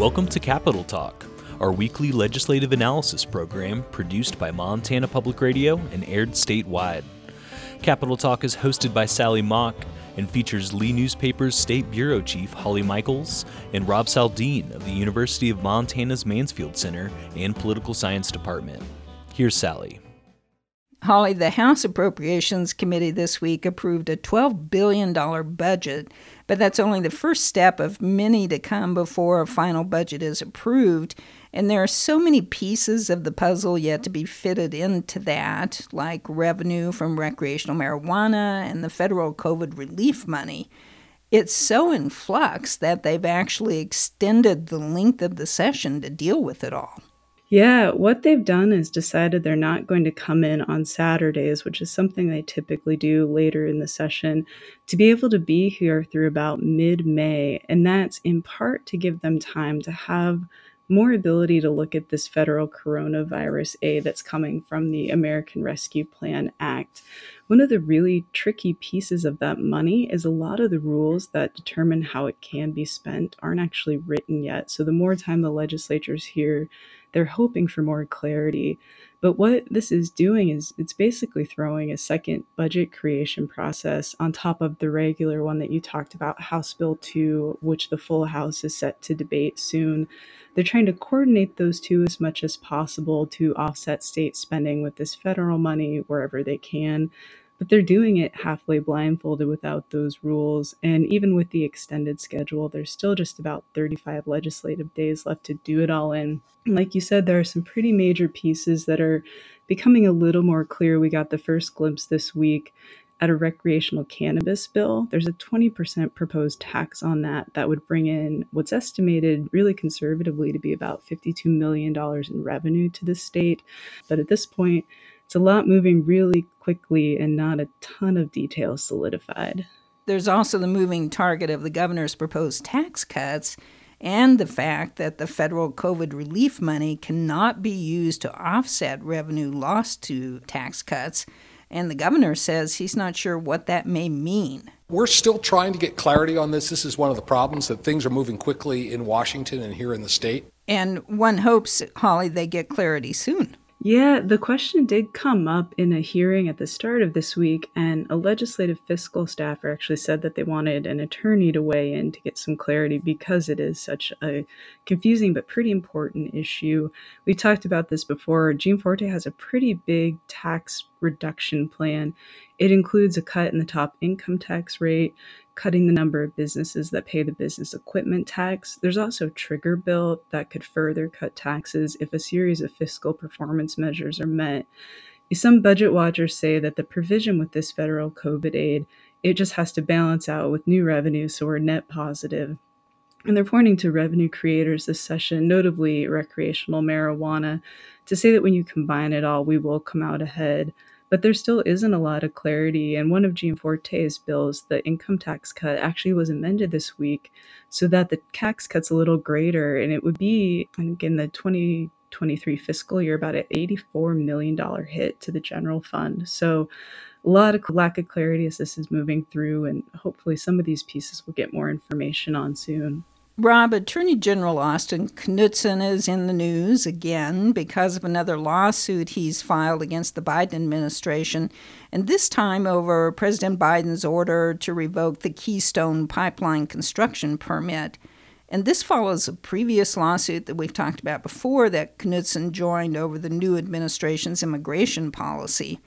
Welcome to Capitol Talk, our weekly legislative analysis program produced by Montana Public Radio and aired statewide. Capitol Talk is hosted by Sally Mauk and features Lee Newspaper's State Bureau Chief Holly Michels and Rob Saldin of the University of Montana's Mansfield Center and Political Science Department. Here's Sally. Holly, the House Appropriations Committee this week approved a $12 billion budget, but that's only the first step of many to come before a final budget is approved. And there are so many pieces of the puzzle yet to be fitted into that, like revenue from recreational marijuana and the federal COVID relief money. It's so in flux that they've actually extended the length of the session to deal with it all. Yeah, what they've done is decided they're not going to come in on Saturdays, which is something they typically do later in the session, to be able to be here through about mid May. And that's in part to give them time to have more ability to look at this federal coronavirus aid that's coming from the American Rescue Plan Act. One of the really tricky pieces of that money is a lot of the rules that determine how it can be spent aren't actually written yet. So the more time the legislature's here, they're hoping for more clarity. But what this is doing is it's basically throwing a second budget creation process on top of the regular one that you talked about, House Bill 2, which the full House is set to debate soon. They're trying to coordinate those two as much as possible to offset state spending with this federal money wherever they can but they're doing it halfway blindfolded without those rules. And even with the extended schedule, there's still just about 35 legislative days left to do it all in. like you said, there are some pretty major pieces that are becoming a little more clear. We got the first glimpse this week at a recreational cannabis bill. There's a 20% proposed tax on that that would bring in what's estimated really conservatively to be about $52 million in revenue to the state. But at this point, it's a lot moving really quickly and not a ton of details solidified. There's also the moving target of the governor's proposed tax cuts and the fact that the federal COVID relief money cannot be used to offset revenue lost to tax cuts. And the governor says he's not sure what that may mean. We're still trying to get clarity on this. This is one of the problems that things are moving quickly in Washington and here in the state. And one hopes, Holly, they get clarity soon. Yeah, the question did come up in a hearing at the start of this week, and a legislative fiscal staffer actually said that they wanted an attorney to weigh in to get some clarity because it is such a confusing but pretty important issue. We talked about this before. Gianforte has a pretty big tax reduction plan. It includes a cut in the top income tax rate, cutting the number of businesses that pay the business equipment tax. There's also trigger bill that could further cut taxes if a series of fiscal performance measures are met. Some budget watchers say that the provision with this federal COVID aid, it just has to balance out with new revenue, so we're net positive. And they're pointing to revenue creators this session, notably recreational marijuana, to say that when you combine it all, we will come out ahead but there still isn't a lot of clarity. And one of Gianforte's bills, the income tax cut, actually was amended this week so that the tax cut's a little greater, and it would be, I think, in the 2023 fiscal year, about an $84 million hit to the general fund. So a lot of lack of clarity as this is moving through, and hopefully some of these pieces will get more information on soon. Rob, Attorney General Austin Knudsen is in the news again because of another lawsuit he's filed against the Biden administration, and this time over President Biden's order to revoke the Keystone Pipeline construction permit. And this follows a previous lawsuit that we've talked about before that Knudsen joined over the new administration's immigration policy.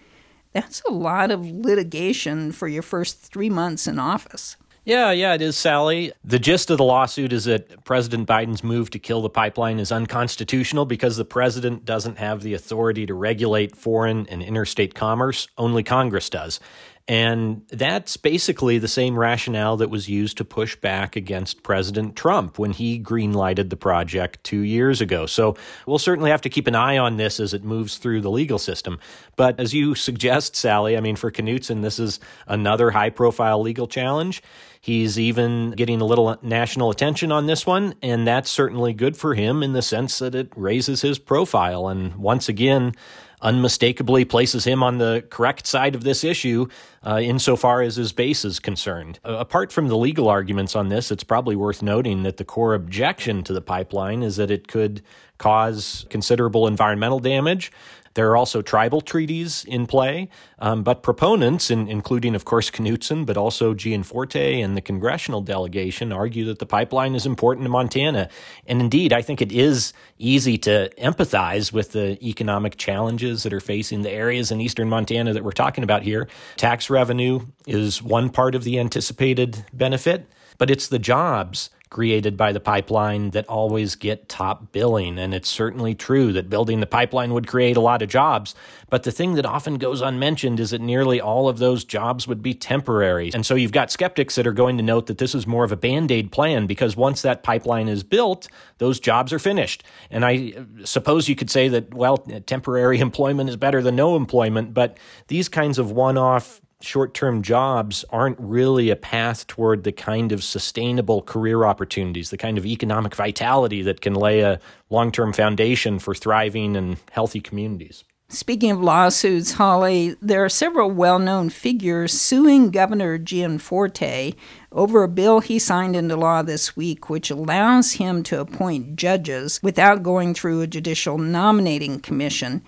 That's a lot of litigation for your first three months in office. Yeah, yeah, it is, Sally. The gist of the lawsuit is that President Biden's move to kill the pipeline is unconstitutional because the president doesn't have the authority to regulate foreign and interstate commerce, only Congress does. And that's basically the same rationale that was used to push back against President Trump when he greenlighted the project two years ago. So we'll certainly have to keep an eye on this as it moves through the legal system. But as you suggest, Sally, I mean, for Knudsen, this is another high profile legal challenge. He's even getting a little national attention on this one, and that's certainly good for him in the sense that it raises his profile. And once again, unmistakably places him on the correct side of this issue uh, insofar as his base is concerned. Uh, apart from the legal arguments on this, it's probably worth noting that the core objection to the pipeline is that it could cause considerable environmental damage. There are also tribal treaties in play, um, but proponents, in, including, of course, Knudsen, but also Gianforte and the congressional delegation, argue that the pipeline is important to Montana. And indeed, I think it is easy to empathize with the economic challenges that are facing the areas in eastern Montana that we're talking about here. Tax revenue is one part of the anticipated benefit, but it's the jobs created by the pipeline that always get top billing. And it's certainly true that building the pipeline would create a lot of jobs. But the thing that often goes unmentioned is that nearly all of those jobs would be temporary. And so you've got skeptics that are going to note that this is more of a band aid plan because once that pipeline is built, those jobs are finished. And I uh, suppose you could say that, well, temporary employment is better than no employment. But these kinds of one off short term jobs aren't really a path toward the kind of sustainable career opportunities, the kind of economic vitality that can lay a long term foundation for thriving and healthy communities. Speaking of lawsuits, Holly, there are several well known figures suing Governor Gianforte over a bill he signed into law this week, which allows him to appoint judges without going through a judicial nominating commission.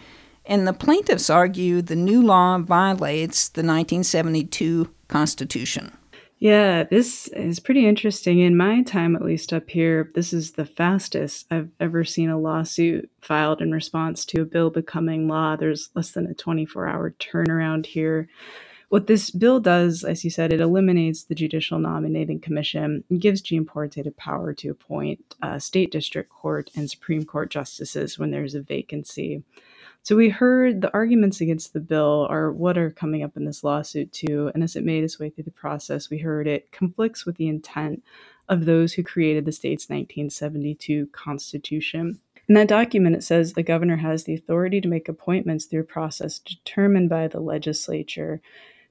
And the plaintiffs argue the new law violates the 1972 Constitution. Yeah, this is pretty interesting. In my time, at least up here, this is the fastest I've ever seen a lawsuit filed in response to a bill becoming law. There's less than a 24 hour turnaround here. What this bill does, as you said, it eliminates the Judicial Nominating Commission and gives Gianforte the power to appoint uh, state district court and Supreme Court justices when there's a vacancy. So we heard the arguments against the bill are what are coming up in this lawsuit too. And as it made its way through the process, we heard it conflicts with the intent of those who created the state's 1972 Constitution. In that document, it says the governor has the authority to make appointments through a process determined by the legislature.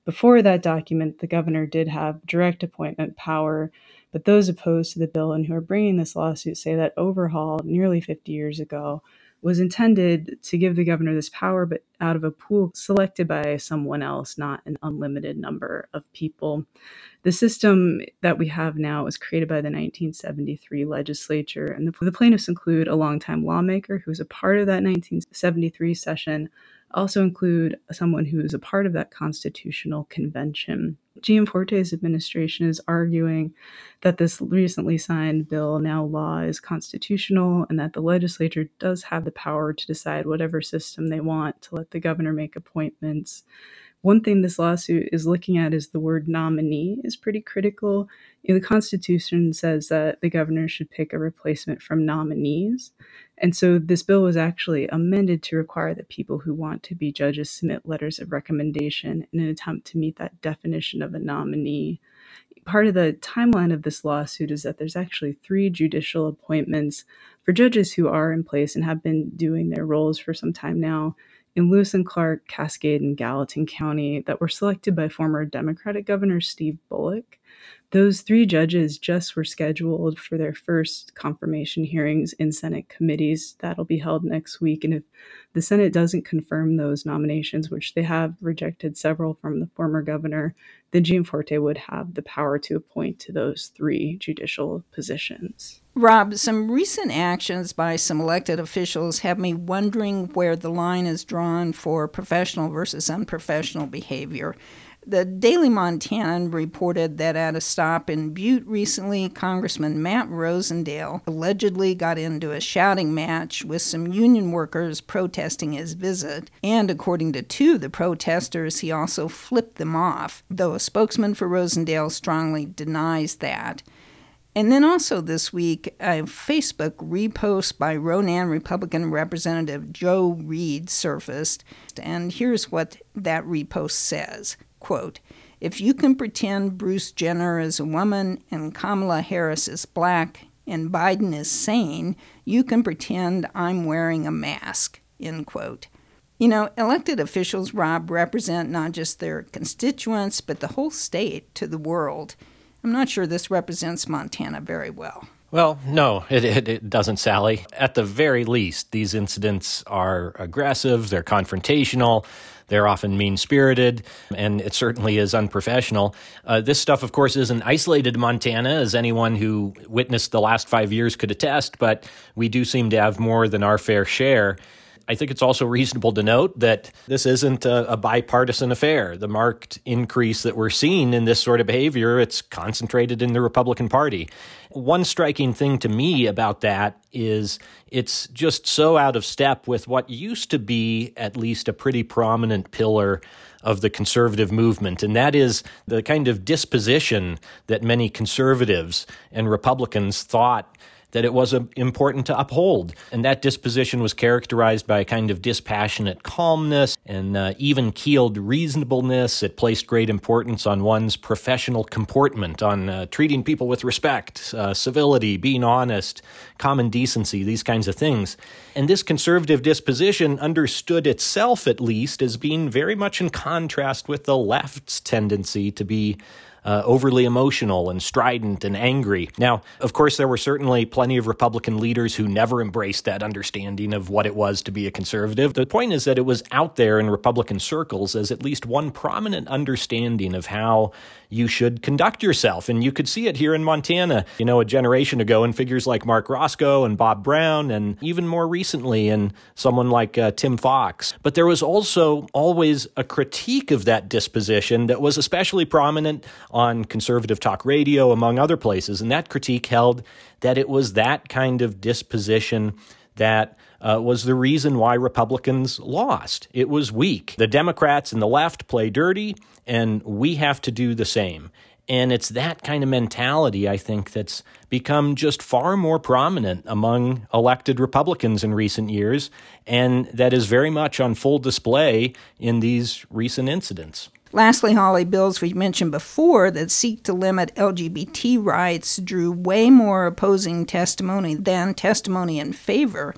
Before that document, the governor did have direct appointment power, but those opposed to the bill and who are bringing this lawsuit say that overhaul nearly 50 years ago was intended to give the governor this power, but out of a pool selected by someone else, not an unlimited number of people. The system that we have now was created by the 1973 legislature, and the, the plaintiffs include a longtime lawmaker who was a part of that 1973 session, also include someone who is a part of that constitutional convention. Gianforte's administration is arguing that this recently signed bill, now law, is constitutional and that the legislature does have the power to decide whatever system they want to let the governor make appointments one thing this lawsuit is looking at is the word nominee is pretty critical. You know, the Constitution says that the governor should pick a replacement from nominees. And so this bill was actually amended to require that people who want to be judges submit letters of recommendation in an attempt to meet that definition of a nominee. Part of the timeline of this lawsuit is that there's actually three judicial appointments for judges who are in place and have been doing their roles for some time now in Lewis and Clark, Cascade, and Gallatin County that were selected by former Democratic Governor Steve Bullock. Those three judges just were scheduled for their first confirmation hearings in Senate committees. That'll be held next week. And if the Senate doesn't confirm those nominations, which they have rejected several from the former governor, then Gianforte would have the power to appoint to those three judicial positions. Rob, some recent actions by some elected officials have me wondering where the line is drawn for professional versus unprofessional behavior. The Daily Montanan reported that at a stop in Butte recently, Congressman Matt Rosendale allegedly got into a shouting match with some union workers protesting his visit. And according to two of the protesters, he also flipped them off, though a spokesman for Rosendale strongly denies that. And then also this week, a Facebook repost by Ronan Republican Representative Joe Read surfaced. And here's what that repost says quote, if you can pretend Bruce Jenner is a woman and Kamala Harris is black and Biden is sane, you can pretend I'm wearing a mask, end quote. You know, elected officials, Rob, represent not just their constituents, but the whole state to the world. I'm not sure this represents Montana very well. Well, no, it, it, it, doesn't, Sally. At the very least, these incidents are aggressive, they're confrontational, they're often mean spirited, and it certainly is unprofessional. Uh, this stuff, of course, isn't isolated to Montana, as anyone who witnessed the last five years could attest, but we do seem to have more than our fair share. I think it's also reasonable to note that this isn't a, a, bipartisan affair. The marked increase that we're seeing in this sort of behavior, it's concentrated in the Republican Party. One striking thing to me about that is it's just so out of step with what used to be at least a pretty prominent pillar of the conservative movement, and that is the kind of disposition that many conservatives and Republicans thought that it was important to uphold. And that disposition was characterized by a kind of dispassionate calmness and uh, even keeled reasonableness. It placed great importance on one's professional comportment, on uh, treating people with respect, uh, civility, being honest, common decency, these kinds of things. And this conservative disposition understood itself, at least, as being very much in contrast with the left's tendency to be uh, overly emotional and strident and angry. Now, of course, there were certainly plenty of Republican leaders who never embraced that understanding of what it was to be a conservative. The point is that it was out there in Republican circles as at least one prominent understanding of how you should conduct yourself. And you could see it here in Montana, you know, a generation ago in figures like Marc Racicot and Bob Brown, and even more recently in someone like uh, Tim Fox. But there was also always a critique of that disposition that was especially prominent on conservative talk radio, among other places. And that critique held that it was that kind of disposition that uh, was the reason why Republicans lost. It was weak. The Democrats and the left play dirty, and we have to do the same. And it's that kind of mentality, I think, that's become just far more prominent among elected Republicans in recent years, and that is very much on full display in these recent incidents. Lastly, Holly, bills we mentioned before that seek to limit LGBT rights drew way more opposing testimony than testimony in favor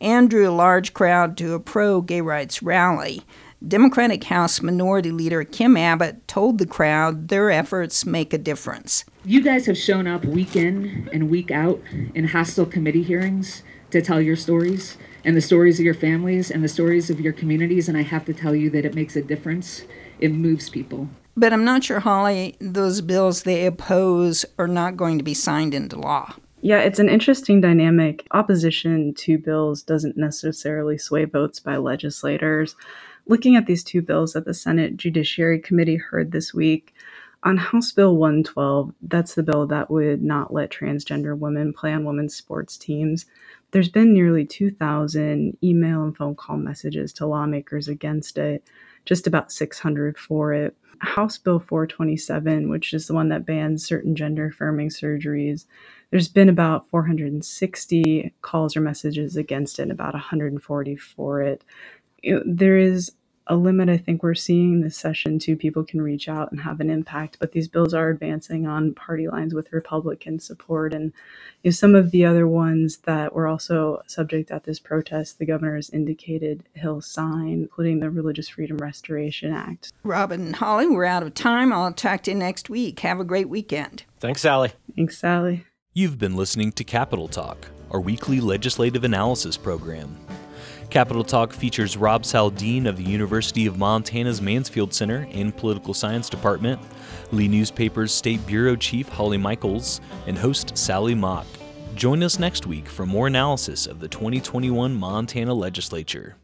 and drew a large crowd to a pro gay rights rally. Democratic House Minority Leader Kim Abbott told the crowd their efforts make a difference. You guys have shown up week in and week out in hostile committee hearings to tell your stories and the stories of your families and the stories of your communities, and I have to tell you that it makes a difference. It moves people. But I'm not sure, Holly, those bills they oppose are not going to be signed into law. Yeah, it's an interesting dynamic. Opposition to bills doesn't necessarily sway votes by legislators looking at these two bills that the Senate Judiciary Committee heard this week, on House Bill 112, that's the bill that would not let transgender women play on women's sports teams. There's been nearly 2,000 email and phone call messages to lawmakers against it, just about 600 for it. House Bill 427, which is the one that bans certain gender affirming surgeries, there's been about 460 calls or messages against it and about 140 for it you there is a limit I think we're seeing this session to people can reach out and have an impact, but these bills are advancing on party lines with Republican support. And you know, some of the other ones that were also subject at this protest, the governor has indicated he'll sign, including the Religious Freedom Restoration Act. Robin and Holly, we're out of time. I'll talk to you next week. Have a great weekend. Thanks, Sally. Thanks, Sally. You've been listening to Capitol Talk, our weekly legislative analysis program. Capitol Talk features Rob Saldin of the University of Montana's Mansfield Center and Political Science Department, Lee Newspaper's State Bureau Chief Holly Michels, and host Sally Mauk. Join us next week for more analysis of the 2021 Montana Legislature.